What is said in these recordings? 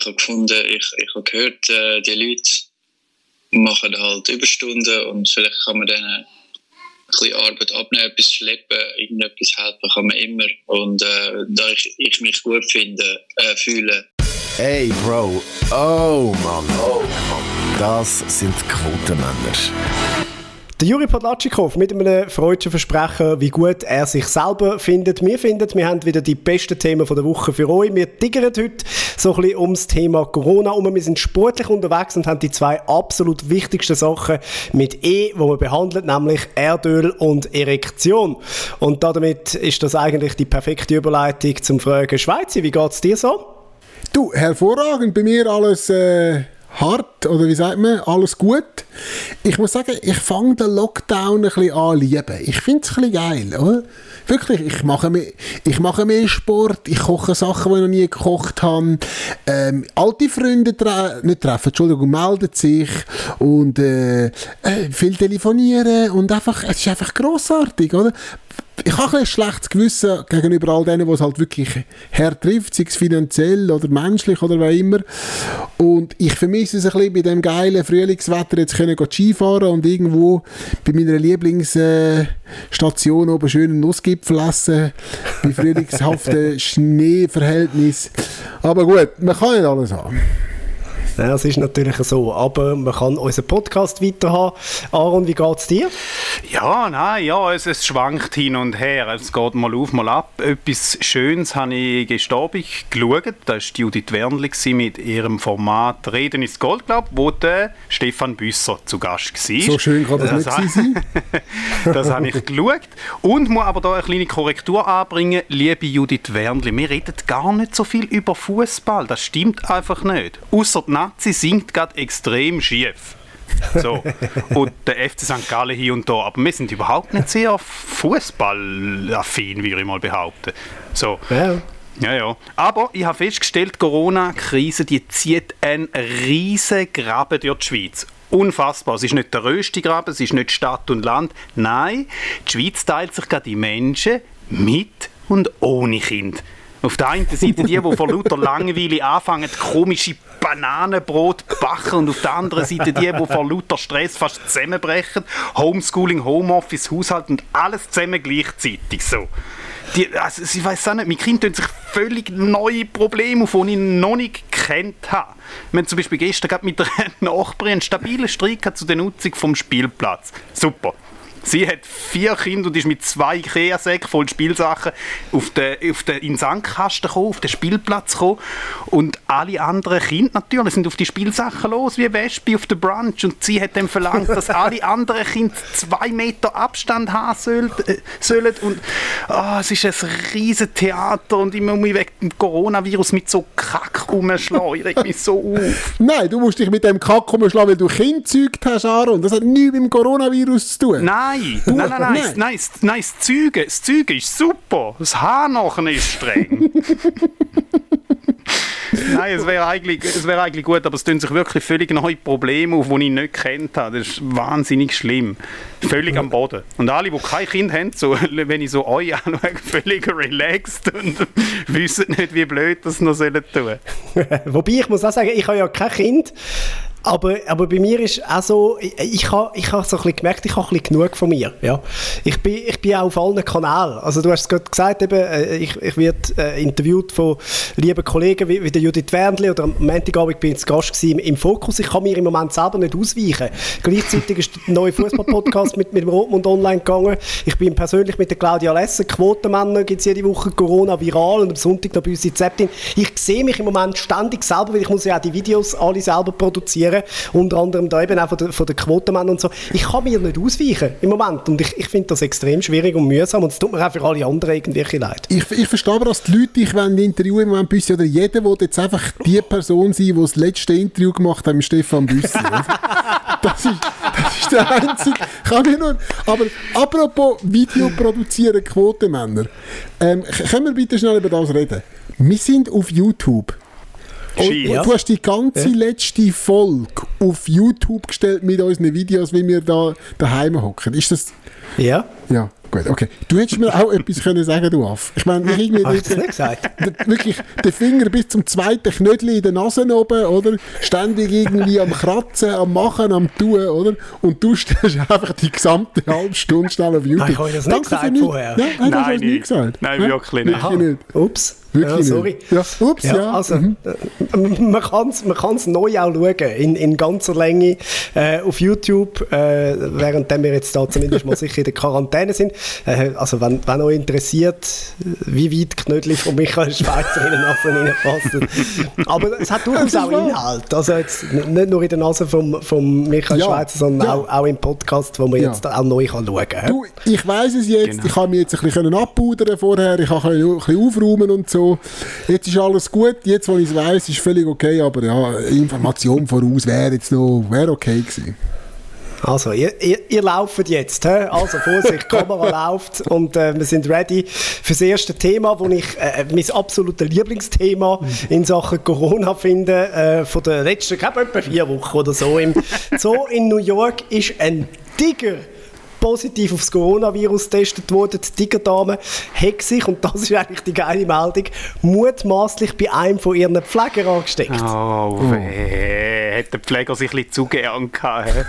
ich habe gefunden, ich, ich habe gehört, äh, die Leute machen halt Überstunden und vielleicht kann man denen ein bisschen Arbeit abnehmen, etwas schleppen, irgendetwas helfen kann man immer. Und äh, da ich, ich mich gut finde, äh, fühle. Hey Bro, oh Mann, oh das sind Quotenmänner. Der Juri Podlatschikow mit einem freudschen Versprechen, wie gut er sich selber findet. Wir finden, wir haben wieder die besten Themen der Woche für euch. Wir tiggern heute so ein bisschen ums Thema Corona um. Wir sind sportlich unterwegs und haben die zwei absolut wichtigsten Sachen mit E, wo wir behandeln, nämlich Erdöl und Erektion. Und damit ist das eigentlich die perfekte Überleitung zum Fragen Schweizer. Wie geht es dir so? Du, hervorragend. Bei mir alles... Äh hart, oder wie sagt man, alles gut. Ich muss sagen, ich fange den Lockdown ein bisschen an lieben. Ich finde es ein bisschen geil, oder? Wirklich, ich mache, mehr, ich mache mehr Sport, ich koche Sachen, die ich noch nie gekocht habe. Ähm, alte Freunde tre nicht treffen, Entschuldigung, melden sich und äh, äh, viel telefonieren und einfach, es ist einfach grossartig, oder? Ich habe ein schlechtes Gewissen gegenüber all denen, die es halt wirklich her trifft, sei es finanziell oder menschlich oder was immer. Und ich vermisse es ein bisschen bei dem geilen Frühlingswetter jetzt können Skifahren und irgendwo bei meiner Lieblingsstation oben schön einen Nussgipfel essen, bei frühlingshaften Schneeverhältnis. Aber gut, man kann nicht alles haben. Ja, es ist natürlich so, aber man kann unseren Podcast weiterhaben. Aaron, wie geht es dir? Ja, nein, ja, es, es, schwankt hin und her. Es geht mal auf, mal ab. Etwas Schönes habe ich gestern geschaut. Da war Judith Wernli mit ihrem Format «Reden ist Gold», glaube wo der Stefan Büsser zu Gast war. So schön kann das, das nicht sein. das habe ich geschaut. Und muss aber da eine kleine Korrektur anbringen. Liebe Judith Wernli, wir reden gar nicht so viel über Fußball. Das stimmt einfach nicht. Außer die Nazi singt gerade extrem schief. So. Und der FC St. Gallen hier und da. Aber wir sind überhaupt nicht sehr fußballaffin, würde ich mal behaupten. So. Ja. Ja, ja. Aber ich habe festgestellt, die Corona-Krise die zieht einen riesen Graben durch die Schweiz. Unfassbar. Es ist nicht der röste Graben, es ist nicht Stadt und Land. Nein, die Schweiz teilt sich gerade die Menschen mit und ohne Kind. Auf der einen Seite die, die vor lauter Langeweile anfangen, komische Bananenbrot backen und auf der anderen Seite die, die vor lauter Stress fast zusammenbrechen. Homeschooling, Homeoffice, Haushalt und alles zusammen gleichzeitig so. Die, also, ich weiß auch nicht, mein Kind tun sich völlig neue Probleme auf, die ich noch nicht gekannt habe. Wir haben zum Beispiel gestern mit der Nachbarin einen stabilen Streit zu der Nutzung vom Spielplatz. Super. Sie hat vier Kinder und ist mit zwei Ikea-Säcken voll Spielsachen auf den, auf den, in den Sandkasten gekommen, auf den Spielplatz gekommen. Und alle anderen Kinder natürlich sind auf die Spielsachen los, wie Wespe auf den Brunch. Und sie hat dann verlangt, dass alle anderen Kinder zwei Meter Abstand haben sollen. Äh, sollen. Und oh, es ist ein riesiges Theater und ich muss mich wegen dem Coronavirus mit so Kack umschlagen. Ich reg mich so auf. Nein, du musst dich mit dem Kack umschlagen, weil du Kind gezeugt hast, Aaron. Das hat nichts mit dem Coronavirus zu tun. Nein. Nein, nein, nein, nein, nein, nein, das Zeugen, das Zeugen ist super. Das Haarnachen ist streng. Nein, es wäre eigentlich, wär eigentlich gut, aber es tun sich wirklich völlig neue Probleme auf, die ich nicht kennt habe. Das ist wahnsinnig schlimm. Völlig am Boden. Und alle, die kein Kind haben, so, wenn ich so euch anschaue, völlig relaxed und wissen nicht, wie blöd das noch tun sollen. Wobei, ich muss auch sagen, ich habe ja kein Kind. Aber, aber bei mir ist auch so, ich, ich habe ich ha so ein bisschen gemerkt, ich habe ein bisschen genug von mir. Ja. Ich, bin, ich bin auch auf allen Kanälen. Also du hast es gerade gesagt, eben, äh, ich, ich werde äh, interviewt von lieben Kollegen wie, wie der Judith Wernli oder am Montagabend bin ich zu Gast im, im Fokus. Ich kann mir im Moment selber nicht ausweichen. Gleichzeitig ist der neue Fußball-Podcast mit, mit dem Rotmund online gegangen. Ich bin persönlich mit der Claudia Lesser, Quotenmänner gibt es jede Woche Corona viral und am Sonntag noch bei uns in Zeptin. Ich sehe mich im Moment ständig selber, weil ich muss ja auch die Videos alle selber produzieren kritisieren. Unter anderem da eben auch von den, von den Quotenmännern und so. Ich kann mir nicht ausweichen im Moment und ich, ich finde das extrem schwierig und mühsam und es tut mir auch für alle anderen irgendwie leid. Ich, ich verstehe aber, dass die Leute dich interviewen im Moment Büssi oder jeder will jetzt einfach die Person sein, die das letzte Interview gemacht hat mit Stefan Büssi. das, ist, das ist der einzige. Kann ich nur, aber apropos Video produzieren, Quotenmänner. Ähm, können wir bitte schnell über das reden? Wir sind auf YouTube. Und, ja. du hast die ganze ja. letzte Folge auf YouTube gestellt mit unseren Videos, wie wir da daheim hocken. Ist das. Ja. Ja. Gut, okay. Du hättest mir auch etwas können sagen, du Aff. Ich meine, ich irgendwie nicht gesagt? wirklich den Finger bis zum zweiten Knödel in der Nase oben, oder? Ständig irgendwie am Kratzen, am Machen, am Tun, oder? Und du stehst einfach die gesamte halbe Stunde schnell auf YouTube. Nein, ich habe das nicht Danke gesagt für nichts. vorher. Nein, nein, Nein, nie nicht. gesagt. Nein, wirklich nicht. Nicht. Ups. Wirklich ja, sorry. nicht. Ja, ups, ja. Also, Mhm. äh, man kann es man kann's neu auch schauen, in, in ganzer Länge äh, auf YouTube, äh, während wir jetzt da zumindest mal sicher in der Quarantäne sind. Äh, also, wenn, wenn euch interessiert, wie weit Knödel von Michael Schweizer in der Nase reinpassen. Aber es hat durchaus auch wahr. Inhalt. Also, jetzt nicht nur in der Nase von vom Michael Ja, Schweizer, sondern ja. auch, auch im Podcast, wo man Ja. jetzt auch neu kann schauen kann. Ich weiß es jetzt, Genau. ich habe mich jetzt ein bisschen abpudern vorher, ich habe ein bisschen aufräumen und so. Jetzt ist alles gut, jetzt wo ich es weiß, ist völlig okay, aber ja, Information voraus wäre jetzt noch, wäre okay gewesen. Also, ihr, ihr, ihr lauft jetzt, hä? also Vorsicht, Kamera läuft und äh, wir sind ready für das erste Thema, wo ich äh, mein absolutes Lieblingsthema in Sachen Corona finde, äh, von den letzten, ich glaube, etwa vier Wochen oder so. Im Zoo in New York ist ein Tiger positiv aufs Coronavirus getestet worden. Die Tigerdame hat sich, und das ist eigentlich die geile Meldung, mutmaßlich bei einem von ihren Pflegern angesteckt. Oh, weh. Hat der Pfleger sich ein bisschen zu gern gehabt.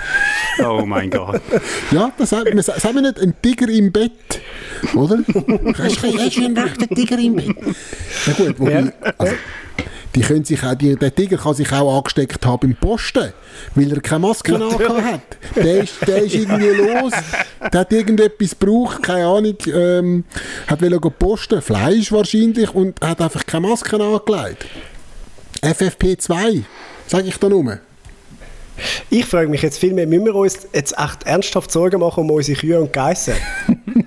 Oh mein Gott. Ja, das sagt, man, sagen wir nicht, ein Tiger im Bett, oder? Hast du hast du einen rechten Tiger im Bett? Ja gut, wobei, also, die können sich auch, die, der Tiger kann sich auch angesteckt haben im Posten, weil er keine Maske hat. Der ist, der ist irgendwie los, der hat irgendetwas gebraucht, keine Ahnung, ähm, hat gehen posten, Fleisch wahrscheinlich, und hat einfach keine Maske angelegt. FFP2, sage ich da nur. Ich frage mich jetzt viel mehr, müssen wir uns jetzt echt ernsthaft Sorgen machen um unsere Kühe und Geissen?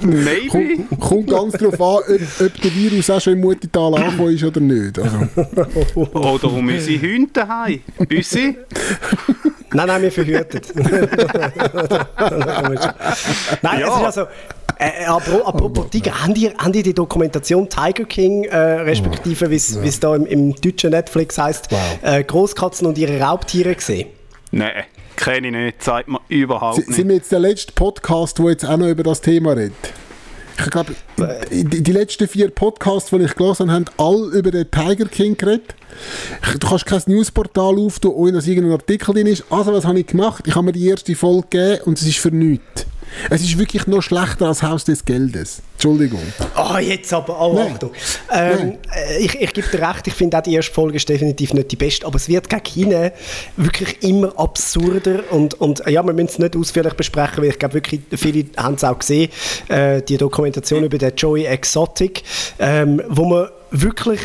Maybe. Kommt, kommt ganz darauf an, ob, ob der Virus auch schon im Muttertal angekommen ist oder nicht. Also, Oder um unsere Hunde daheim. Büssi? Nein, nein, wir verhütet. nein, Ja. es ist also... Äh, äh, apro- apropos Tiger, haben die, haben die die Dokumentation Tiger King, äh, respektive wie es da im, im deutschen Netflix heißt, Wow. äh, Großkatzen und ihre Raubtiere gesehen? Nein, kenne ich nicht. Zeigt mir überhaupt sind nicht. wir jetzt der letzte Podcast, der jetzt auch noch über das Thema redet? Ich glaube, die, die letzten vier Podcasts, die ich gelesen habe, haben alle über den Tiger King geredet. Du kannst kein Newsportal auftun, ohne dass irgendein Artikel drin ist. Also, was habe ich gemacht? Ich habe mir die erste Folge gegeben und es ist für nichts. Es ist wirklich noch schlechter als Haus des Geldes. Entschuldigung. Oh, jetzt aber, oh, Nein. Achtung. Ähm, äh, ich, ich gebe dir recht, ich finde auch die erste Folge ist definitiv nicht die beste, aber es wird gegen hinten wirklich immer absurder und, und äh, ja, wir müssen es nicht ausführlich besprechen, weil ich glaube wirklich, viele haben es auch gesehen, äh, die Dokumentation über den Joey Exotic, ähm, wo man wirklich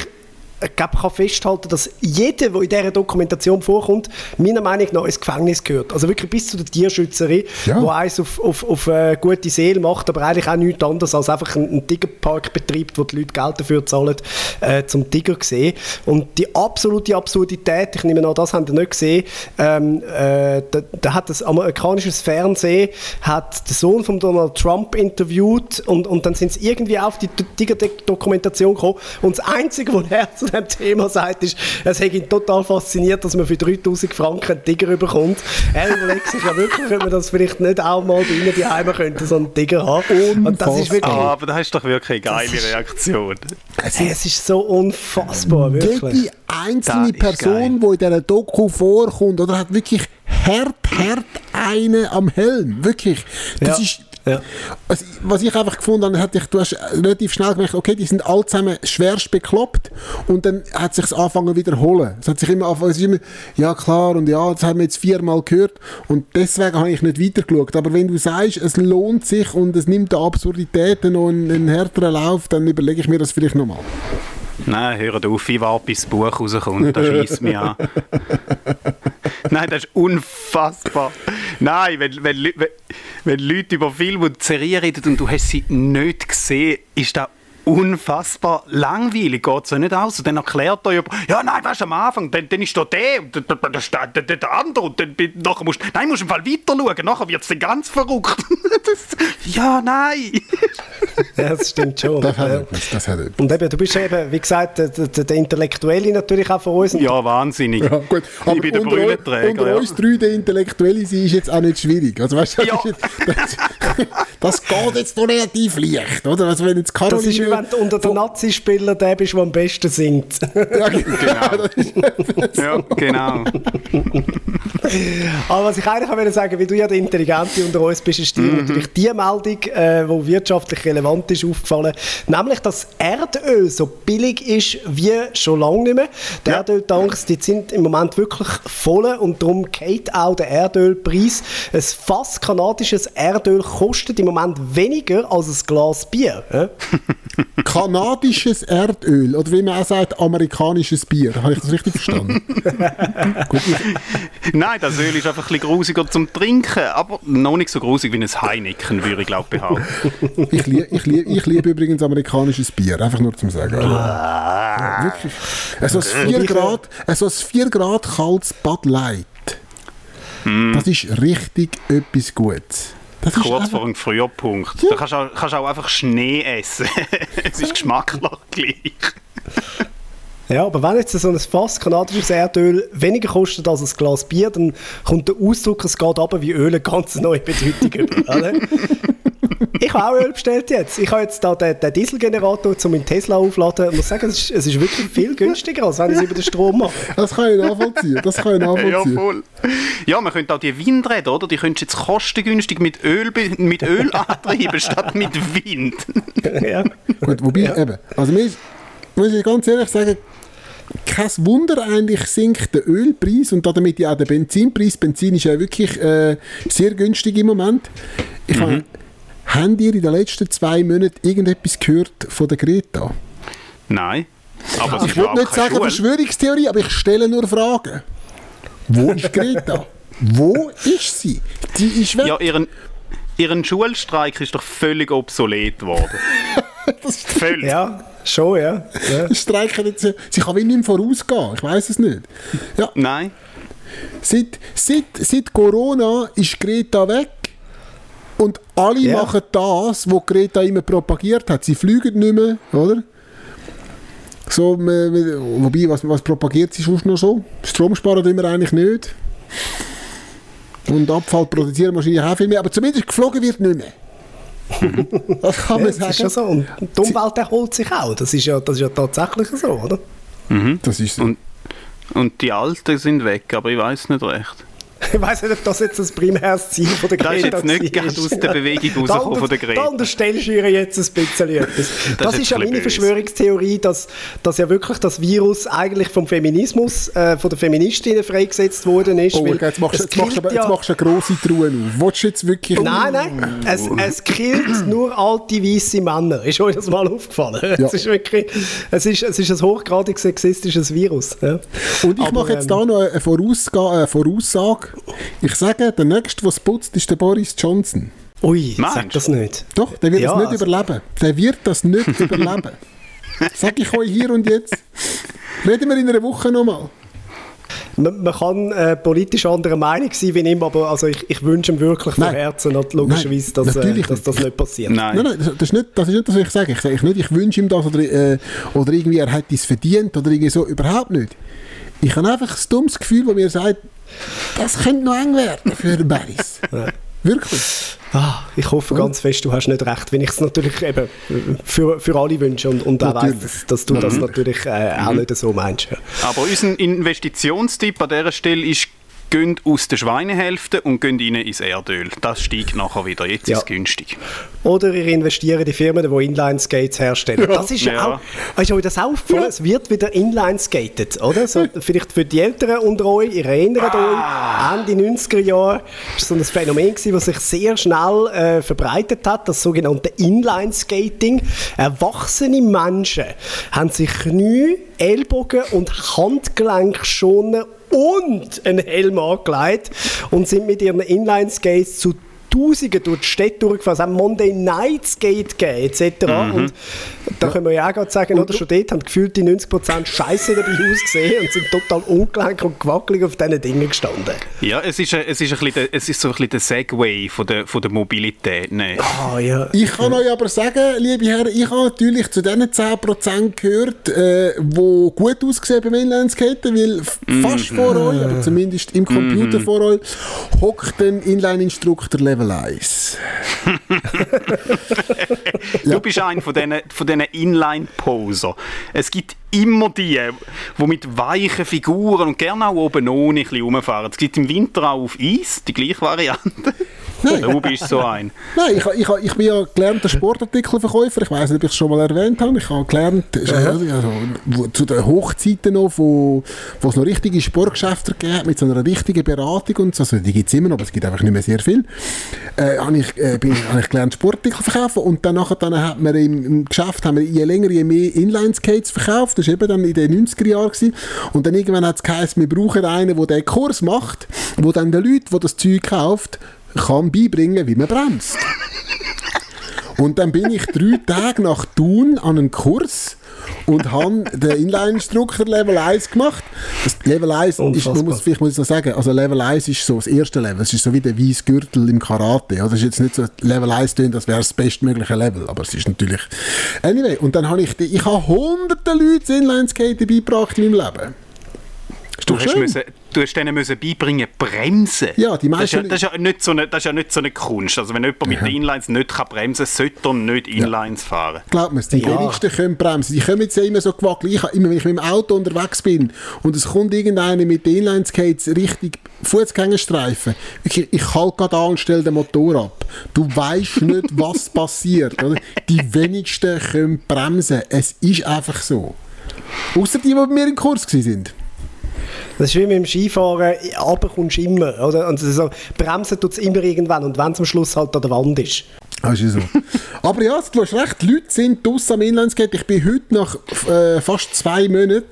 ich glaube, kann festhalten, dass jeder, der in dieser Dokumentation vorkommt, meiner Meinung nach ins Gefängnis gehört. Also wirklich bis zu der Tierschützerin, Ja. wo eins auf, auf, auf äh, gute Seele macht, aber eigentlich auch nichts anderes als einfach einen, Tigerpark betreibt, wo die Leute Geld dafür zahlen, äh, zum Tiger zu sehen. Und die absolute Absurdität, ich nehme an, das habt ihr nicht gesehen, ähm, äh, da, da hat das amerikanisches Fernsehen hat den Sohn von Donald Trump interviewt und, und dann sind sie irgendwie auf die Tiger-Dokumentation gekommen und das Einzige, was er zu dem Thema sagt, ist, es hat ihn total fasziniert, dass man für 3000 Franken einen Tiger bekommt. Er überlegt sich ja wirklich, ob man das vielleicht nicht auch mal bei ihnen daheim könnte, so einen Tiger haben. Und das ist wirklich... Ah, aber das ist doch wirklich eine geile ist- Reaktion. Hey, es ist so unfassbar, wirklich. Jede einzelne Das ist Person, die in dieser Doku vorkommt, oder hat wirklich hart, hart einen am Helm. Wirklich. Das Ja. ist. Ja. Also, was ich einfach gefunden habe, du hast relativ schnell gemerkt, okay, die sind alle zusammen schwerst bekloppt und dann hat sich angefangen wiederholen. Es hat sich immer angefangen, es ist immer, ja klar und ja, das haben wir jetzt viermal gehört und deswegen habe ich nicht weitergeschaut. Aber wenn du sagst, es lohnt sich und es nimmt der Absurdität noch einen, einen härteren Lauf, dann überlege ich mir das vielleicht nochmal. Nein, hört auf, ich warte, bis das Buch rauskommt. Das schießt mich an. Nein, das ist unfassbar. Nein, wenn, wenn, wenn, wenn Leute über Filme und Serien reden und du hast sie nicht gesehen, ist das unfassbar langweilig. Geht so nicht aus. Und dann erklärt er jemand, ja, nein, weißt du, am Anfang, dann, dann ist da der und dann, dann steht der, der andere und dann nachher musst, nein, musst im Fall weiter schauen, nachher wird es ganz verrückt. Ja, nein. ja, das stimmt schon. Das hat etwas, das hat etwas. Und eben, du bist eben, wie gesagt, der, der, der Intellektuelle natürlich auch von uns. Ja, wahnsinnig. Ja, gut. Aber ich bin der Brillenträger. unter Ja. uns drei, der Intellektuelle sein, ist jetzt auch nicht schwierig. Also, weißt du, das, Ja. ist jetzt, das, das geht jetzt noch relativ leicht, oder? Also, wenn jetzt das ist wie wenn du unter den Nazi-Spielern der bist, der am besten singt. ja, genau. Ist- Ja, genau. Aber was ich eigentlich auch will sagen, wie du ja der Intelligente unter uns bist, ist dir Mhm. Natürlich die Meldung, äh, die wirtschaftlich relevant ist, aufgefallen. Nämlich, dass Erdöl so billig ist wie schon lange nicht mehr. Die Erdöltanks, die sind im Moment wirklich voll und darum geht auch der Erdölpreis. Ein fast kanadisches Erdöl kostet im Moment weniger als ein Glas Bier. Ja? Kanadisches Erdöl, oder wie man auch sagt, amerikanisches Bier. Habe ich das richtig verstanden? Gut, Nein, das Öl ist einfach ein bisschen grusiger zum Trinken, aber noch nicht so grusig wie ein Heineken, würde ich glaube behaupten. ich, lie, ich, lie, ich liebe übrigens amerikanisches Bier, einfach nur zum Sagen. Ja, wirklich. Also ein 4 Grad, also ein 4 Grad kaltes Bud Light. Das ist richtig etwas Gutes. Das Kurz vor einem Frühpunkt. Da kannst du auch, kannst auch einfach Schnee essen. es ist geschmacklich gleich. Ja, aber wenn jetzt so ein Fass kanadisches Erdöl weniger kostet als ein Glas Bier, dann kommt der Ausdruck, es geht aber wie Öl eine ganz neue Bedeutung über. Ich habe auch Öl bestellt jetzt. Ich habe jetzt da den, den Dieselgenerator zu meinem Tesla aufladen. Ich muss sagen, es ist, es ist wirklich viel günstiger, als wenn ich es über den Strom mache. Das kann ich nachvollziehen. Das kann ich Ja, nachvollziehen. voll. Ja, man könnte auch die Windräder, oder? Die könntest du jetzt kostengünstig mit Öl, mit Öl antreiben, statt mit Wind. ja. Gut, wobei, eben, also mir ist, muss ich ganz ehrlich sagen, kein Wunder eigentlich sinkt der Ölpreis und damit ja auch der Benzinpreis. Benzin ist ja wirklich äh, sehr günstig im Moment. Ich Mhm. habe, habt ihr in den letzten zwei Monaten irgendetwas gehört von der Greta? Nein. Aber Ich auch nicht sagen Schule. Verschwörungstheorie, aber ich stelle nur Fragen. Wo ist Greta? Wo ist sie? Die ist weg. Ja, ihren, ihren Schulstreik ist doch völlig obsolet geworden. völlig. ja, schon, ja. ja. Streiken jetzt, sie kann wie nicht mehr vorausgehen. Ich weiß es nicht. Ja, Nein. Seit, seit, seit Corona ist Greta weg. Und alle Ja. machen das, was Greta immer propagiert hat. Sie fliegen nicht mehr, oder? So, man- man- wobei, was, was propagiert sie sonst noch so? Strom sparen tun wir eigentlich nicht. Und Abfall produzieren wahrscheinlich auch viel mehr. Aber zumindest geflogen wird nicht mehr. das kann ja man das ist ja sagen. so. Und die Umwelt erholt sich auch. Das ist ja, das ist ja tatsächlich so, oder? Das ist so. Und, und die Alten sind weg, aber ich weiß nicht recht. Ich weiß nicht, ob das jetzt das primäres Ziel von der Das ist Greta jetzt nicht gerade aus der Bewegung rausgekommen von der Greta. Da unterstellst du ihr jetzt ein bisschen etwas. Das, ist ist ja meine böse. Verschwörungstheorie, dass, dass ja wirklich das Virus eigentlich vom Feminismus, äh, von den Feministinnen freigesetzt worden ist. Oh, jetzt machst, jetzt, machst, aber- jetzt machst du eine grosse Truhe auf. Willst du jetzt wirklich... Nein, nein, es, es killt nur alte weiße Männer. Ist euch das mal aufgefallen? Ja. Es ist wirklich, es ist, es ist ein hochgradig sexistisches Virus. Ja. Und ich Aber, mache jetzt ähm, da noch eine, Vorausga eine Voraussage. Ich sage, der Nächste, der es putzt, ist der Boris Johnson. Ui, Meinst sag das nicht. Doch, der wird Ja, das nicht also- überleben. Der wird das nicht überleben. Sag ich euch hier und jetzt. Reden wir in einer Woche nochmal. Man, man kann äh, politisch anderer Meinung sein wie ihm, aber also ich, ich wünsche ihm wirklich von Nein. Herzen und logischerweise, Nein, dass, äh, dass das nicht passiert. Nein. Nein, nein, das, das, ist nicht, das ist nicht das, was ich sage. Ich sage ich nicht, ich wünsche ihm das oder, äh, oder irgendwie er hätte es verdient oder irgendwie so. Überhaupt nicht. Ich habe einfach ein dummes Gefühl, das mir sagt, das könnte noch eng werden für den Boris. Wirklich. Ah, ich hoffe ganz fest, du hast nicht recht, wenn ich es natürlich eben für, für alle wünsche und, und auch weiss, dass, dass du das natürlich äh, auch nicht so meinst. Ja. Aber unser Investitionstipp an dieser Stelle ist, gehen aus der Schweinehälfte und gehen rein ins Erdöl. Das steigt nachher wieder. Jetzt Ja. ist es günstig. Oder ihr investiert in Firmen, die Inline-Skates herstellen. Das ist ja, Ja. auch, ist euch das aufgefallen? Es wird wieder Inline-skated, oder? So, vielleicht für die Älteren unter euch, ihr erinnert Ah. euch, Ende 90er Jahre war so ein Phänomen, gewesen, das sich sehr schnell äh, verbreitet hat, das sogenannte Inline-Skating. Erwachsene Menschen haben sich Knie, Ellbogen und Handgelenk schonen und einen Helm angelegt und sind mit ihren Inline-Skates zu Tausende durch die Städte durchgefahren. Es hat Monday Night Skate gegeben, etc. Und da können wir ja auch gerade sagen, oder schon dort haben gefühlt die 90% Scheiße dabei ausgesehen und sind total ungelenk und gewackelig auf diesen Dingen gestanden. Ja, es ist, es ist, ein bisschen, es ist so ein bisschen der Segway von der, von der Mobilität. Ne? Ah, ja. Ich kann euch aber sagen, liebe Herren, ich habe natürlich zu diesen 10% gehört, äh, wo gut aussehen beim Inlineskaten, weil fast vor euch, aber zumindest im Computer vor euch, hockt ein Inline-Instruktor Level 1. Du bist einer von diesen, von Inline-Poser. Es gibt immer die, die mit weichen Figuren und gerne auch oben ohne ein bisschen rumfahren. Es gibt im Winter auch auf Eis die gleiche Variante. Nein. Du bist so ein. Nein, ich, ich, ich bin ja gelernter Sportartikelverkäufer. Ich weiß nicht, ob ich es schon mal erwähnt habe. Ich habe gelernt, also, wo, zu den Hochzeiten noch, wo, wo es noch richtige Sportgeschäfte hat, mit so einer richtigen Beratung und so. Also, die gibt es immer noch, aber es gibt einfach nicht mehr sehr viel. Äh, habe ich, äh, bin, habe ich gelernt, Sportartikel verkaufen und dann, nachher, dann hat man im, im Geschäft haben wir je länger, je mehr Inline-Skates verkauft. Das war eben dann in den 90er Jahren. Und dann irgendwann hat es geheißen, wir brauchen einen, der diesen Kurs macht, wo dann den Leuten, die das Zeug kauft, kann beibringen, wie man bremst. Und dann bin ich drei Tage nach Thun an einen Kurs und habe den Inline-Instructor Level 1 gemacht. Das Level 1 ist, man muss, vielleicht muss ich noch sagen, also Level 1 ist so das erste Level. Es ist so wie der weiße Gürtel im Karate. Das ist jetzt nicht so Level 1 drin, das wäre das bestmögliche Level, aber es ist natürlich... Anyway, und dann habe ich, die, ich habe hunderte Leute das Inline-Skaten beigebracht in meinem Leben. Du hast, müssen, du hast denen müssen beibringen bremsen. Ja, die das, ist ja, meisten- das, ist ja nicht so eine, das ist ja nicht so eine Kunst. Also wenn jemand mit den Inlines nicht kann bremsen kann, sollte er nicht Inlines fahren. Glaubt mir, die Ja. wenigsten können bremsen. Die kommen jetzt ja immer so gewackelt. Ich, immer, wenn ich mit dem Auto unterwegs bin und es kommt irgendeiner mit den Inline-Skates Richtung Fußgängerstreifen, wirklich, ich halte gerade an und stelle den Motor ab. Du weißt nicht, was passiert. Oder? Die wenigsten können bremsen. Es ist einfach so. Außer die, die bei mir im Kurs waren. Das ist wie mit dem Skifahren, aber kommst du immer. Oder? Und so, bremsen tut es immer irgendwann und wenn es am Schluss halt an der Wand ist. Das ist so. Aber ja, du hast recht, die Leute sind draussen am Inlandskate. Ich bin heute nach äh, fast zwei Monaten,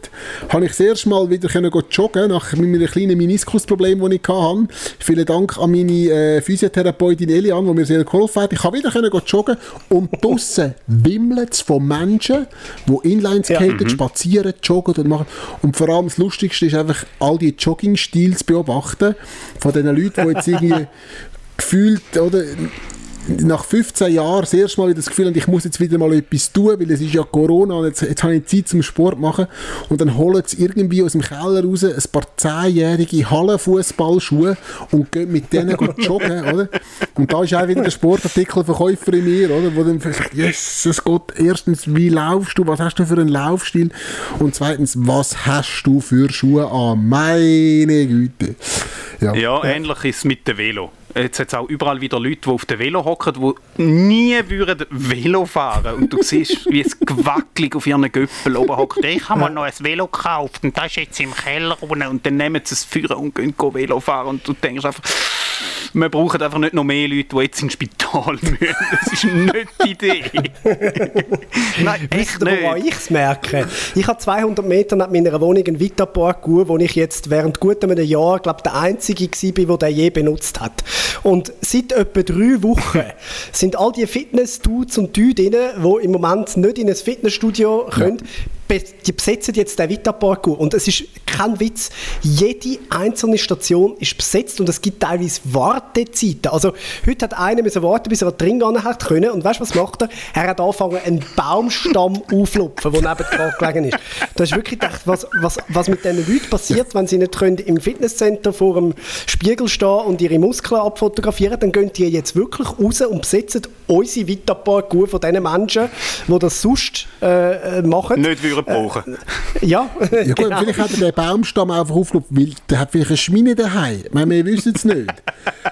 habe ich das erste Mal wieder können joggen, nach meinem kleinen Meniskusproblem, das ich hatte. Vielen Dank an meine äh, Physiotherapeutin Elian, die mir sehr geholfen hat. Ich habe wieder können joggen und draussen wimmelt es von Menschen, die Inlineskaten, spazieren, joggen und machen. Und vor allem das Lustigste ist einfach, all die Jogging-Stils beobachten von den Leuten, die jetzt irgendwie gefühlt, oder nach 15 Jahren das erste Mal wieder das Gefühl ich muss jetzt wieder mal etwas tun, weil es ist ja Corona und jetzt, jetzt habe ich Zeit zum Sport machen und dann holen sie irgendwie aus dem Keller raus ein paar 10-jährige Hallenfußballschuhe und gehen mit denen joggen, oder? Und da ist auch wieder der Sportartikelverkäufer in mir, oder? Wo dann sagt, Jesus Gott, erstens, wie laufst du, was hast du für einen Laufstil und zweitens, was hast du für Schuhe an? Meine Güte. Ja. Ja, ähnlich ist es mit dem Velo. Jetzt hat es auch überall wieder Leute, die auf dem Velo hocken, die nie würden Velo fahren Und du siehst, wie es gewackelig auf ihren Göppel oben hockt. Ich habe mal noch ein Velo gekauft und das ist jetzt im Keller. Und dann nehmen sie es Feuer und gehen Velo fahren. Und du denkst einfach, wir brauchen einfach nicht noch mehr Leute, die jetzt ins Spital müssen. Das ist nicht die Idee. Nein, echt ihr, woran nicht. ich es merke? Ich habe 200 Meter neben meiner Wohnung einen Vitapark, wo ich jetzt während gut einem Jahr, glaube der einzige war, der je benutzt hat. Und seit etwa drei Wochen sind all die Fitness-Dudes und Dudinnen, die im Moment nicht in ein Fitnessstudio können, be- die besetzen jetzt den Vitapark und es ist kein Witz, jede einzelne Station ist besetzt und es gibt teilweise Wartezeiten. Also heute hat einer müssen warten, bis er drin gehen hat können und weißt du was macht er? Er hat angefangen einen Baumstamm auflupfen, der neben dran gelegen ist. Da ist wirklich gedacht, was, was, was mit diesen Leuten passiert, wenn sie nicht können im Fitnesscenter vor dem Spiegel stehen und ihre Muskeln abfotografieren, dann gehen die jetzt wirklich raus und besetzen unsere Vitapark von diesen Menschen, die das sonst äh, äh, machen. Nicht brauchen. Ja, Ja gut, genau. vielleicht hat er den Baumstamm einfach aufgelaufen, weil der hat vielleicht eine Schmine daheim. Ich meine, wir wissen es nicht.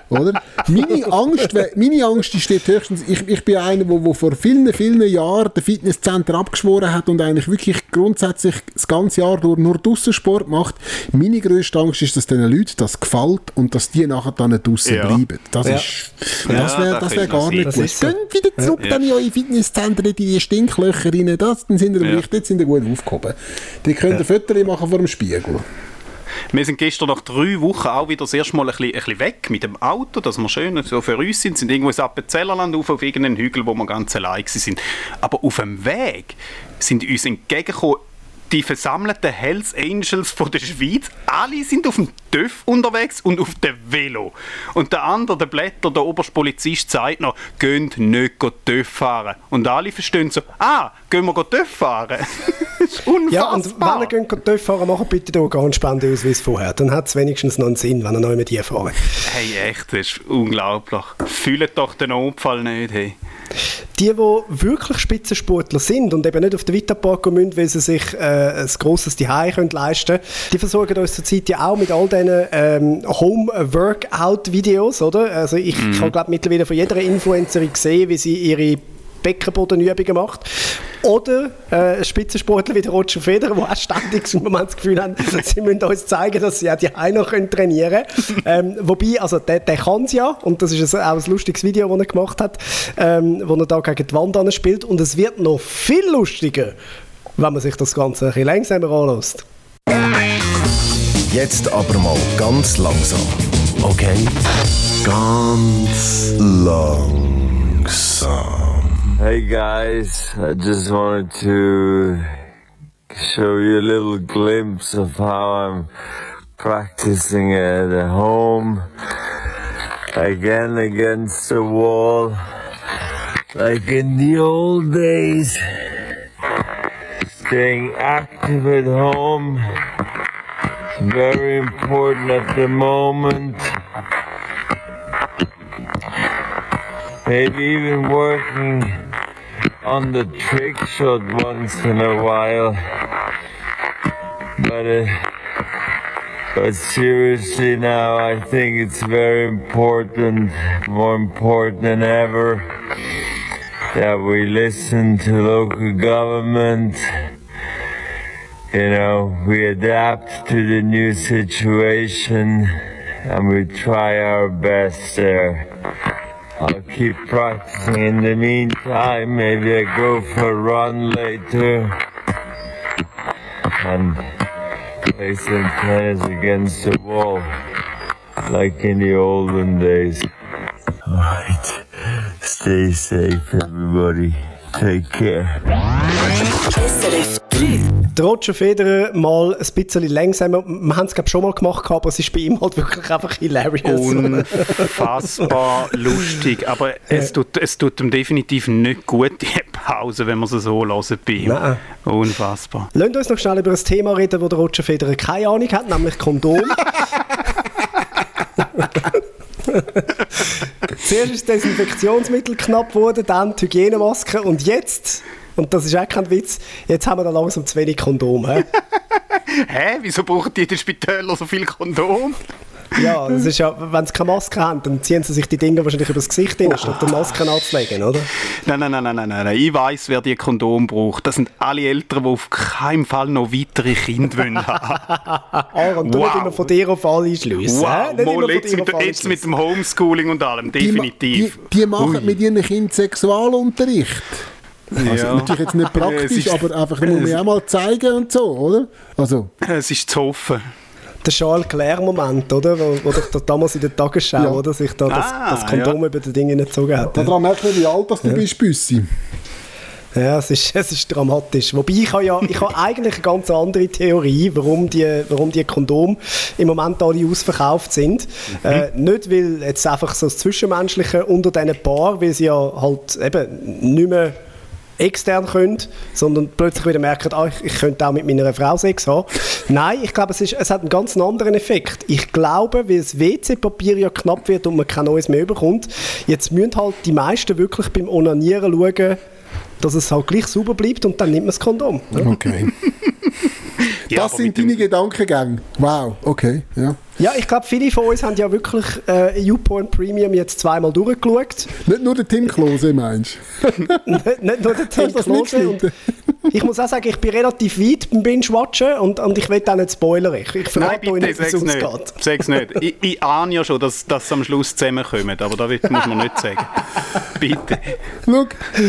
Oder? Meine Angst, meine Angst die steht höchstens, ich, ich bin einer, der vor vielen, vielen Jahren den Fitnesscenter abgeschworen hat und eigentlich wirklich grundsätzlich das ganze Jahr durch nur draussen Sport macht. Meine grösste Angst ist, dass den Leuten das gefällt und dass die nachher dann nicht draussen Ja. bleiben. Das Ja. ist, Ja, das wäre das das wär gar nicht sein. gut. Ist so. Geht wieder zurück dann in eure Fitnesszentren, in die Stinklöcher rein, das, dann sind ihr Ja. richtig, sind ihr gut aufgehoben. Die könnt ihr Fotos machen vor dem Spiegel. Wir sind gestern nach drei Wochen auch wieder das erste Mal ein bisschen, ein bisschen weg mit dem Auto, dass wir schön so für uns sind, sind irgendwo ins Appenzellerland auf, auf irgendeinen Hügel, wo wir ganz allein sind. Aber auf dem Weg sind uns entgegengekommen die versammelten Hells Angels von der Schweiz, alle sind auf dem TÜV unterwegs und auf dem Velo. Und der andere, der Blätter, der Oberstpolizist, sagt noch, geht nicht TÜV fahren. Und alle verstehen so, ah, gehen wir TÜV fahren. das ist unfassbar. Ja, und wenn ihr TÜV fahren, macht bitte den Organspendeausweis vorher. Dann hat es wenigstens noch einen Sinn, wenn ihr noch mit die fahren. Hey, echt, das ist unglaublich. Fühlt doch den Unfall nicht, hey. Die, die wirklich Spitzensportler sind und eben nicht auf den Vitapark müssen, weil sie sich äh, ein grosses Zuhause leisten können, die versorgen uns zurzeit ja auch mit all diesen ähm, Home-Workout-Videos, oder? Also ich, mhm. habe glaube mittlerweile von jeder Influencerin gesehen, wie sie ihre Beckenbodenübungen macht. Oder äh, Spitzensportler wie der Roger Federer, die auch ständig im Moment das Gefühl haben, sie müssen uns zeigen, dass sie auch die noch trainieren können. ähm, wobei, also der, der kann es ja, und das ist auch ein lustiges Video, das er gemacht hat, ähm, wo er da gegen die Wand spielt. Und es wird noch viel lustiger, wenn man sich das Ganze ein bisschen langsamer anlässt. Jetzt aber mal ganz langsam. Okay? Ganz langsam. Hey guys, I just wanted to show you a little glimpse of how I'm practicing at home. Again against the wall. Like in the old days. Staying active at home. Is very important at the moment. Maybe even working on the trick shot once in a while. But, uh, but seriously now, I think it's very important, more important than ever, that we listen to local government. You know, we adapt to the new situation and we try our best there. I'll keep practicing. In the meantime, maybe I go for a run later and play some tennis against the wall, like in the olden days. Alright, stay safe, everybody. Take care. Der Roger Federer mal ein bisschen langsamer. Wir haben es glaube schon mal gemacht, aber es ist bei ihm halt wirklich einfach hilarious. Unfassbar lustig. Aber es tut, es tut ihm definitiv nicht gut, die Pause, wenn man sie so hören bei ihm. Nein. Unfassbar. Lasst uns noch schnell über ein Thema reden, wo der Roger Federer keine Ahnung hat, nämlich Kondom. Zuerst ist das Desinfektionsmittel knapp geworden, dann die Hygienemaske und jetzt und das ist auch kein Witz. Jetzt haben wir da langsam zu wenig Kondom. Hä? Wieso brauchen die in den Spitälern so viel Kondom? Ja, das ist ja, wenn sie keine Maske haben, dann ziehen sie sich die Dinge wahrscheinlich über das Gesicht hin, statt die Maske anzulegen, oder? Nein, nein, nein, nein, nein, nein. Ich weiß, wer die Kondom braucht. Das sind alle Eltern, die auf keinen Fall noch weitere Kinder wollen ah, und du wow. nicht immer von dir auf alle schliessen. Wow, Mal jetzt, mit, jetzt mit dem Homeschooling und allem, definitiv. Die, die, die machen Ui. mit ihren Kindern Sexualunterricht. Also ja. natürlich jetzt nicht praktisch, ist, aber einfach muss man ja mal zeigen und so, oder? Also. Es ist zu hoffen. Der Charles Claire-Moment, oder? Wo, wo doch damals in der Tagesschau, ja. oder? Sich da das, ah, das Kondom ja. über die Dinge gezogen hat. Daran merkt man, wie alt das du bist, Büssi. Ja, es ist, es ist dramatisch. Wobei ich habe ja ich habe eigentlich eine ganz andere Theorie, warum die, warum die Kondome im Moment alle ausverkauft sind. Mhm. Äh, nicht, weil jetzt einfach so das Zwischenmenschliche unter diesen Paar, weil sie ja halt eben nicht mehr extern können, sondern plötzlich wieder merken, ah, ich, ich könnte auch mit meiner Frau Sex haben. Nein, ich glaube, es, ist, es hat einen ganz anderen Effekt. Ich glaube, weil das WC-Papier ja knapp wird und man kein neues mehr bekommt, jetzt müssen halt die meisten wirklich beim Onanieren schauen, dass es halt gleich sauber bleibt und dann nimmt man das Kondom. Okay. Ja, das sind deine Gedankengänge. Wow, okay. Ja, ja ich glaube, viele von uns haben ja wirklich äh, YouPorn Premium jetzt zweimal durchgeschaut. Nicht nur der Tim Klose, meinst du? nicht, nicht, nur der Tim Klose. ich muss auch sagen, ich bin relativ weit beim Binge-Watchen und, und ich will auch nicht spoilern. Ich, ich verrate euch nicht, wie es ausgeht. Sag's nicht. Ich, ich ahne ja schon, dass, dass am Schluss zusammenkommen, aber das muss man nicht sagen. Bitte. Schau,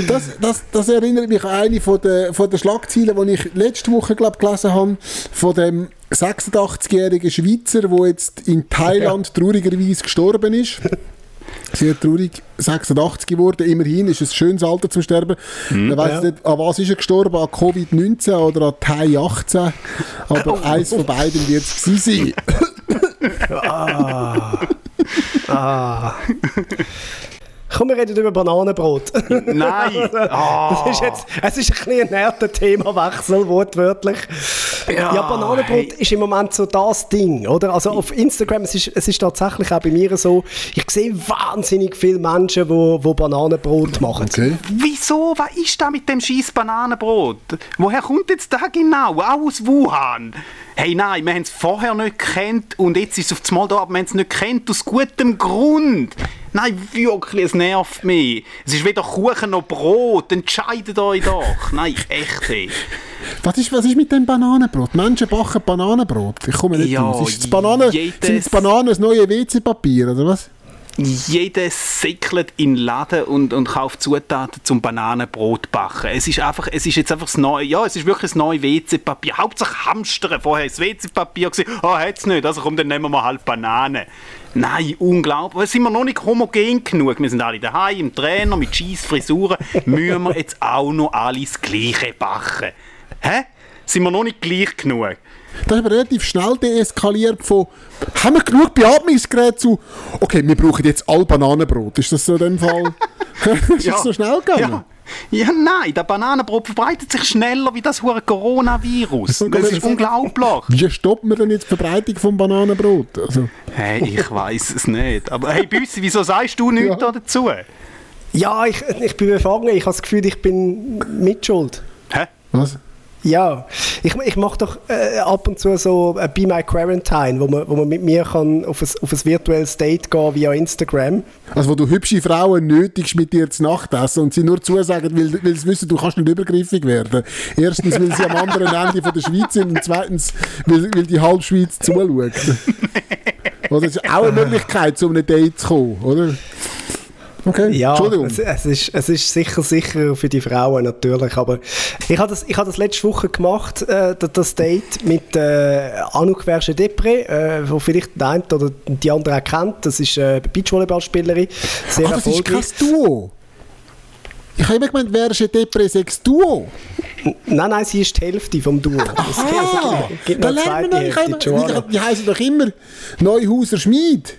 das, das, das erinnert mich an eine von der, von der Schlagzeilen, die ich letzte Woche glaub, gelesen habe, von dem 86-jähriger Schweizer, der jetzt in Thailand traurigerweise gestorben ist. Sehr traurig, 86 geworden, immerhin ist es ein schönes Alter zum Sterben. Man weiß Ja. nicht, an was ist er gestorben, an Covid-19 oder an Thai 18, aber eins von beiden wird es sein. Komm, wir reden über Bananenbrot. Nein! Ah. Das ist jetzt, es ist ein bisschen ein nerder Themawechsel, wortwörtlich. Ja, Ja, Bananenbrot hey. ist im Moment so das Ding, oder? Also auf Instagram, es ist, es ist tatsächlich auch bei mir so, ich sehe wahnsinnig viele Menschen, die wo, wo Bananenbrot machen. Okay. Wieso? Was ist da mit dem scheiß Bananenbrot? Woher kommt jetzt das genau? Auch aus Wuhan? Hey, nein, wir haben es vorher nicht gekannt und jetzt ist es auf das Mal da, aber wir haben es nicht gekannt aus gutem Grund. Nein, wirklich, es nervt mich. Es ist weder Kuchen noch Brot. Entscheidet euch doch. Nein, echt, ey. Was ist, was ist mit dem Bananenbrot? Menschen backen Bananenbrot. Ich komme nicht Ja, raus. Ist das Banane, jedes- sind das Bananen das neue WC-Papier, oder was? Jeder säckelt in den Laden und, und kauft Zutaten zum Bananenbrot backen. Es ist einfach, es ist jetzt einfach das neue, ja, es ist wirklich das neue WC-Papier. Hauptsache Hamstern. Vorher war das WC-Papier, gewesen. ah, hat's nicht, also komm, dann nehmen wir mal halt Bananen. Nein, unglaublich. Sind wir noch nicht homogen genug? Wir sind alle daheim, im Trainer, mit scheiß Frisuren. Müssen wir jetzt auch noch alles Gleiche backen? Hä? Sind wir noch nicht gleich genug? Das ist aber relativ schnell deeskaliert von «Haben wir genug Beatmungsgeräte zu?» «Okay, wir brauchen jetzt all Bananenbrot.» Ist das so in dem Fall? ist das so schnell gegangen? Ja. Ja, nein, der Bananenbrot verbreitet sich schneller wie das hure Coronavirus. Das ist unglaublich. Wie stoppt man denn jetzt die Verbreitung vom Bananenbrot? Also, Hey, ich weiß es nicht. Aber hey, Büssi, wieso sagst du nichts Ja. dazu? Ja, ich, ich bin befangen. Ich habe das Gefühl, ich bin mitschuld. Hä? was? Ja, ich, ich mache doch äh, ab und zu so äh, Be My Quarantine, wo man, wo man mit mir kann auf ein, auf ein virtuelles Date gehen via Instagram. Also wo du hübsche Frauen nötigst, mit dir zu Nacht essen und sie nur zusagen, weil, weil sie wissen, du kannst nicht übergriffig werden. Erstens, weil sie am anderen Ende von der Schweiz sind und zweitens, weil, weil die halbe Schweiz zuschaut. Oder das ist auch eine Möglichkeit, zu einem Date zu kommen, oder? Okay, Ja, Entschuldigung. es, es, ist, es ist sicher sicher für die Frauen natürlich, aber ich habe das, ich habe das letzte Woche gemacht, äh, das- das Date mit äh, Anouk Verge-Depré, äh, wo vielleicht der eine oder die andere auch kennt. Das ist äh, Beachvolleyballspielerin, sehr Ah, das ist kein. Duo. Ich habe immer gemeint, wärst du Depre 6 Duo. Nein, nein, sie ist die Hälfte vom Duo. Es Ah, gibt- gibt da noch eine lernen zweite wir noch. Ich Hälfte, Joanna. Die heißen doch immer Neuhauser Schmied.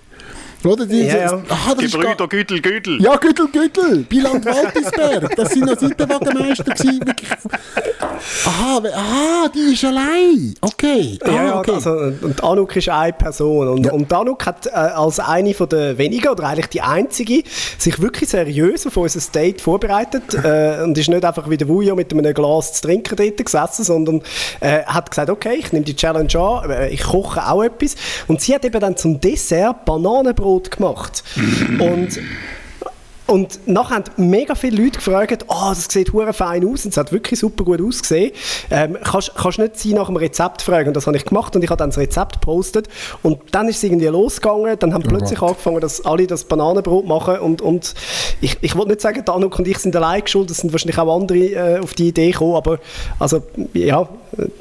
Oder? Die, Ja, ja. Aha, das Gebrüder Güdel Güdel. Ja, Güttel, Güttel, Biland Waltisberg, das sind noch Seitenwagenmeister gewesen. Wirklich. Aha, aha, die ist allein. Okay. Ah, Ja, ja, okay. also, und Anouk ist eine Person. Und, und Anouk hat äh, als eine von der wenigen, oder eigentlich die einzige, sich wirklich seriös auf unser Date vorbereitet äh, und ist nicht einfach wie der Wujo mit einem Glas zu trinken dort gesessen, sondern äh, hat gesagt, okay, ich nehme die Challenge an, äh, ich koche auch etwas. Und sie hat eben dann zum Dessert Bananenbrot gemacht. und und nachher haben mega viele Leute gefragt, oh, das sieht hure fein aus und es hat wirklich super gut ausgesehen. Ähm, kannst, kannst nicht sie nach dem Rezept fragen? Und das habe ich gemacht und ich habe dann das Rezept gepostet und dann ist es irgendwie losgegangen. Dann haben plötzlich angefangen, dass alle das Bananenbrot machen und, und ich, ich wollte nicht sagen, Danuk und ich sind allein schuld, es sind wahrscheinlich auch andere äh, auf die Idee gekommen, aber also, ja,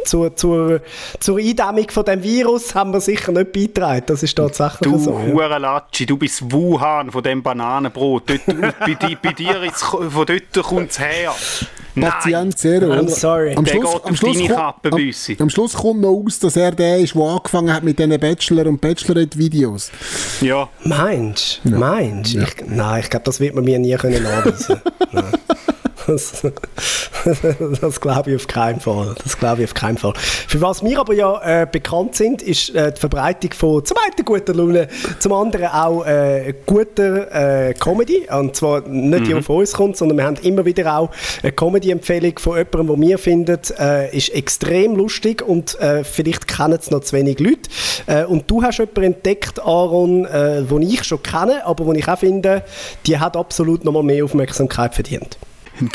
zur, zur, zur Eindämmung von dem Virus haben wir sicher nicht beigetragen. Das ist tatsächlich Du so. Ja. Hurelatschi, du bist Wuhan von dem Bananenbrot. Dort, bei, bei dir ist, von dort kommt es her. Patient Zero. I'm oder? sorry. Am Schluss, am, Schluss deine kommt, Kappe, am, am Schluss kommt noch aus, dass er der ist, der angefangen hat mit diesen Bachelor- und Bachelorette-Videos. Ja. Meinst du? Meinst du? Ich, nein, ich glaube, das wird man mir nie können anweisen Nein. Das, das glaube ich auf keinen Fall. Das glaube ich auf keinen Fall. Für was wir aber ja äh, bekannt sind, ist äh, die Verbreitung von zum einen guter Laune, zum anderen auch äh, guter äh, Comedy. Und zwar nicht die, die von uns kommt, sondern wir haben immer wieder auch eine Comedy-Empfehlung von jemandem, den wir finden, äh, ist extrem lustig und äh, vielleicht kennen es noch zu wenig Leute. Und du hast jemanden entdeckt, Aaron, äh, den ich schon kenne, aber wo ich auch finde, die hat absolut noch mal mehr Aufmerksamkeit verdient.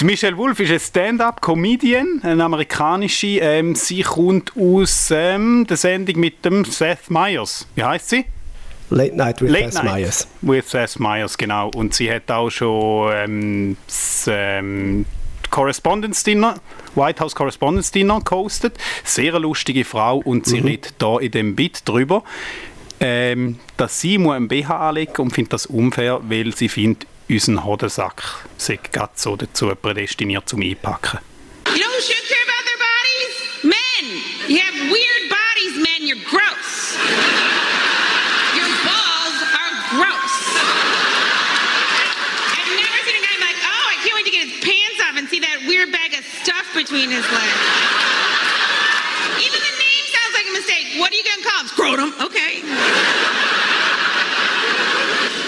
Michelle Wolf ist eine Stand-up-Comedian, eine amerikanische. Ähm, sie kommt aus ähm, der Sendung mit dem Seth Meyers. Wie heißt sie? Late Night with Late Seth Meyers. with Seth Meyers, genau. Und sie hat auch schon ähm, das, ähm, Correspondence Dinner, White House Correspondence Dinner gehostet. Sehr lustige Frau und sie redet da in dem Bit drüber, ähm, dass sie muss einen BH anlegen und findet das unfair, weil sie findet, unseren Hodensack sei gerade so dazu prädestiniert zum Einpacken. You know who should care about their bodies? Men! You have weird bodies, men. You're gross. Your balls are gross. I've never seen a guy like, oh, I can't wait to get his pants off and see that weird bag of stuff between his legs. Mistake. What are you going to call? Scrotum. Okay.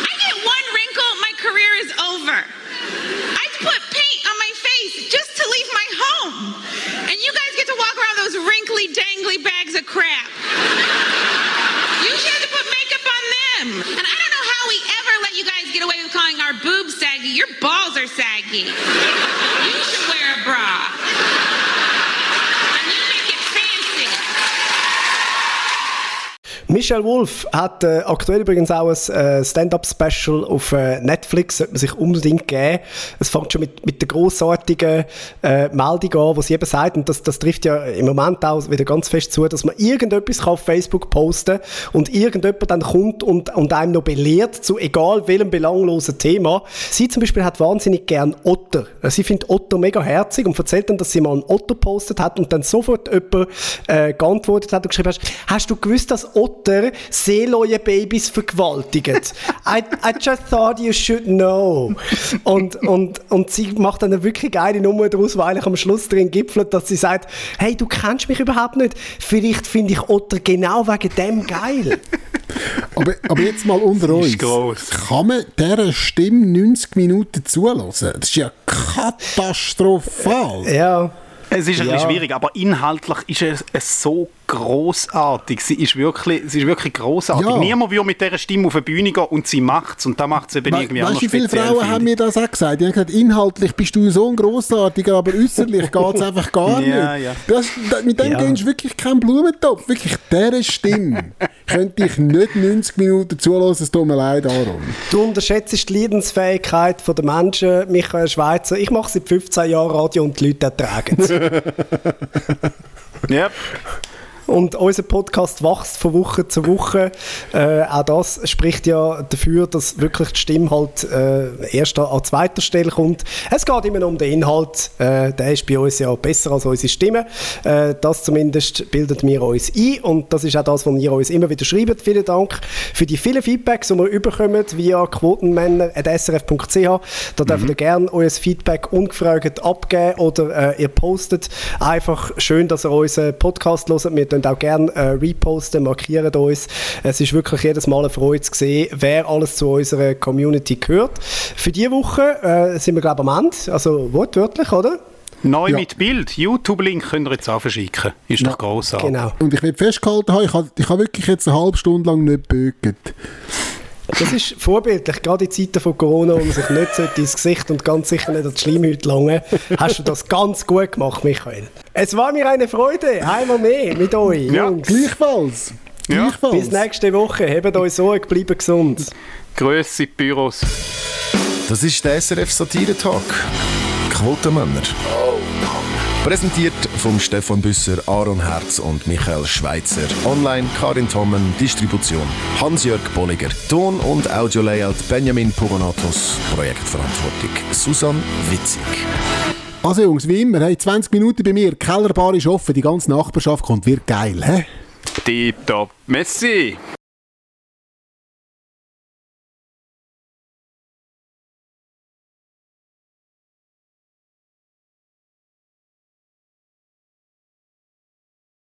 I get one wrinkle, my career is over. I put paint on my face just to leave my home. And you guys get to walk around those wrinkly, dangly bags of crap. You should have to put makeup on them. And I don't know how we ever let you guys get away with calling our boobs saggy. Your balls are saggy. Michelle Wolf hat äh, aktuell übrigens auch ein äh, Stand-Up-Special auf äh, Netflix, sollte man sich unbedingt geben. Es fängt schon mit, mit der grossartigen äh, Meldung an, wo sie eben sagt, und das, das trifft ja im Moment auch wieder ganz fest zu, dass man irgendetwas kann auf Facebook posten und irgendjemand dann kommt und, und einem noch belehrt zu egal welchem belanglosen Thema. Sie zum Beispiel hat wahnsinnig gern Otter. Äh, Sie findet Otter mega herzig und erzählt dann, dass sie mal einen Otter postet hat und dann sofort jemand äh, geantwortet hat und geschrieben hat, hast du gewusst, dass Otter Seeloje-Babys vergewaltigen? I, I just thought you should know. Und, und, und sie macht dann eine wirklich geile Nummer daraus, weil ich am Schluss drin gipfelt, dass sie sagt, hey, du kennst mich überhaupt nicht. Vielleicht finde ich Otter genau wegen dem geil. Aber, aber jetzt mal unter uns. Kann man dieser Stimme 90 Minuten zulassen? Das ist ja katastrophal. ja. Es ist ein Ja. bisschen schwierig, aber inhaltlich ist es, es so großartig. Sie ist wirklich, sie ist wirklich großartig. Ja. Niemand würde mit dieser Stimme auf die Bühne gehen und sie macht es. Und da macht es eben We irgendwie auch weißt du, wie viele Frauen finde haben mir das auch gesagt? Die haben gesagt, inhaltlich bist du so ein Grossartiger, aber äußerlich geht es einfach gar Ja, nicht. ja. Das, da, mit dem Ja. gehst du wirklich keinen Blumentopf. Wirklich, dieser Stimme könnte ich nicht 90 Minuten zulassen. Es tut mir leid, Aaron. Du unterschätzt die Leidensfähigkeit der Menschen, Michael Schweizer. Ich mache seit 15 Jahren Radio und die Leute ertragen es. Ja. Und unser Podcast wächst von Woche zu Woche. Äh, auch das spricht ja dafür, dass wirklich die Stimme halt äh, erst an zweiter Stelle kommt. Es geht immer um den Inhalt. Äh, der ist bei uns ja besser als unsere Stimme. Äh, das zumindest bildet wir uns ein. Und das ist auch das, was ihr uns immer wieder schreibt. Vielen Dank für die vielen Feedbacks, die wir überkommen via quotenmänner.srf.ch. Da dürft ihr gerne euer Feedback ungefragt abgeben oder äh, ihr postet einfach schön, dass ihr unseren Podcast hört. Wir könnt auch gerne äh, reposten, markieren uns. Es ist wirklich jedes Mal eine Freude zu sehen, wer alles zu unserer Community gehört. Für diese Woche äh, sind wir, glaube ich, am Ende. Also wortwörtlich, oder? Neu Ja. mit Bild. YouTube-Link könnt ihr jetzt auch verschicken. Ist doch großartig. Genau. Und ich will festgehalten haben, ich habe ich habe wirklich jetzt eine halbe Stunde lang nicht gebögt. Das ist vorbildlich, gerade in Zeiten von Corona, wo man sich nicht ins Gesicht und ganz sicher nicht an die Schleimhäute langen. Hast du das ganz gut gemacht, Michael. Es war mir eine Freude, einmal mehr mit euch, Ja. Jungs. Gleichfalls. Ja. Gleichfalls. Bis nächste Woche. Hebt euch Sorge, bleibt gesund. Grüße Büros. Das ist der SRF Satire-Talk. Quotenmänner. Präsentiert vom Stefan Büsser, Aaron Herz und Michael Schweitzer. Online Karin Tommen, Distribution Hans-Jörg Bolliger. Ton- und Audio-Layout Benjamin Pogonatos. Projektverantwortung Susan Witzig. Also Jungs, wie immer, hey, 20 Minuten bei mir, die Kellerbar ist offen, die ganze Nachbarschaft kommt, wird geil, hä? Tipptopp. Messi.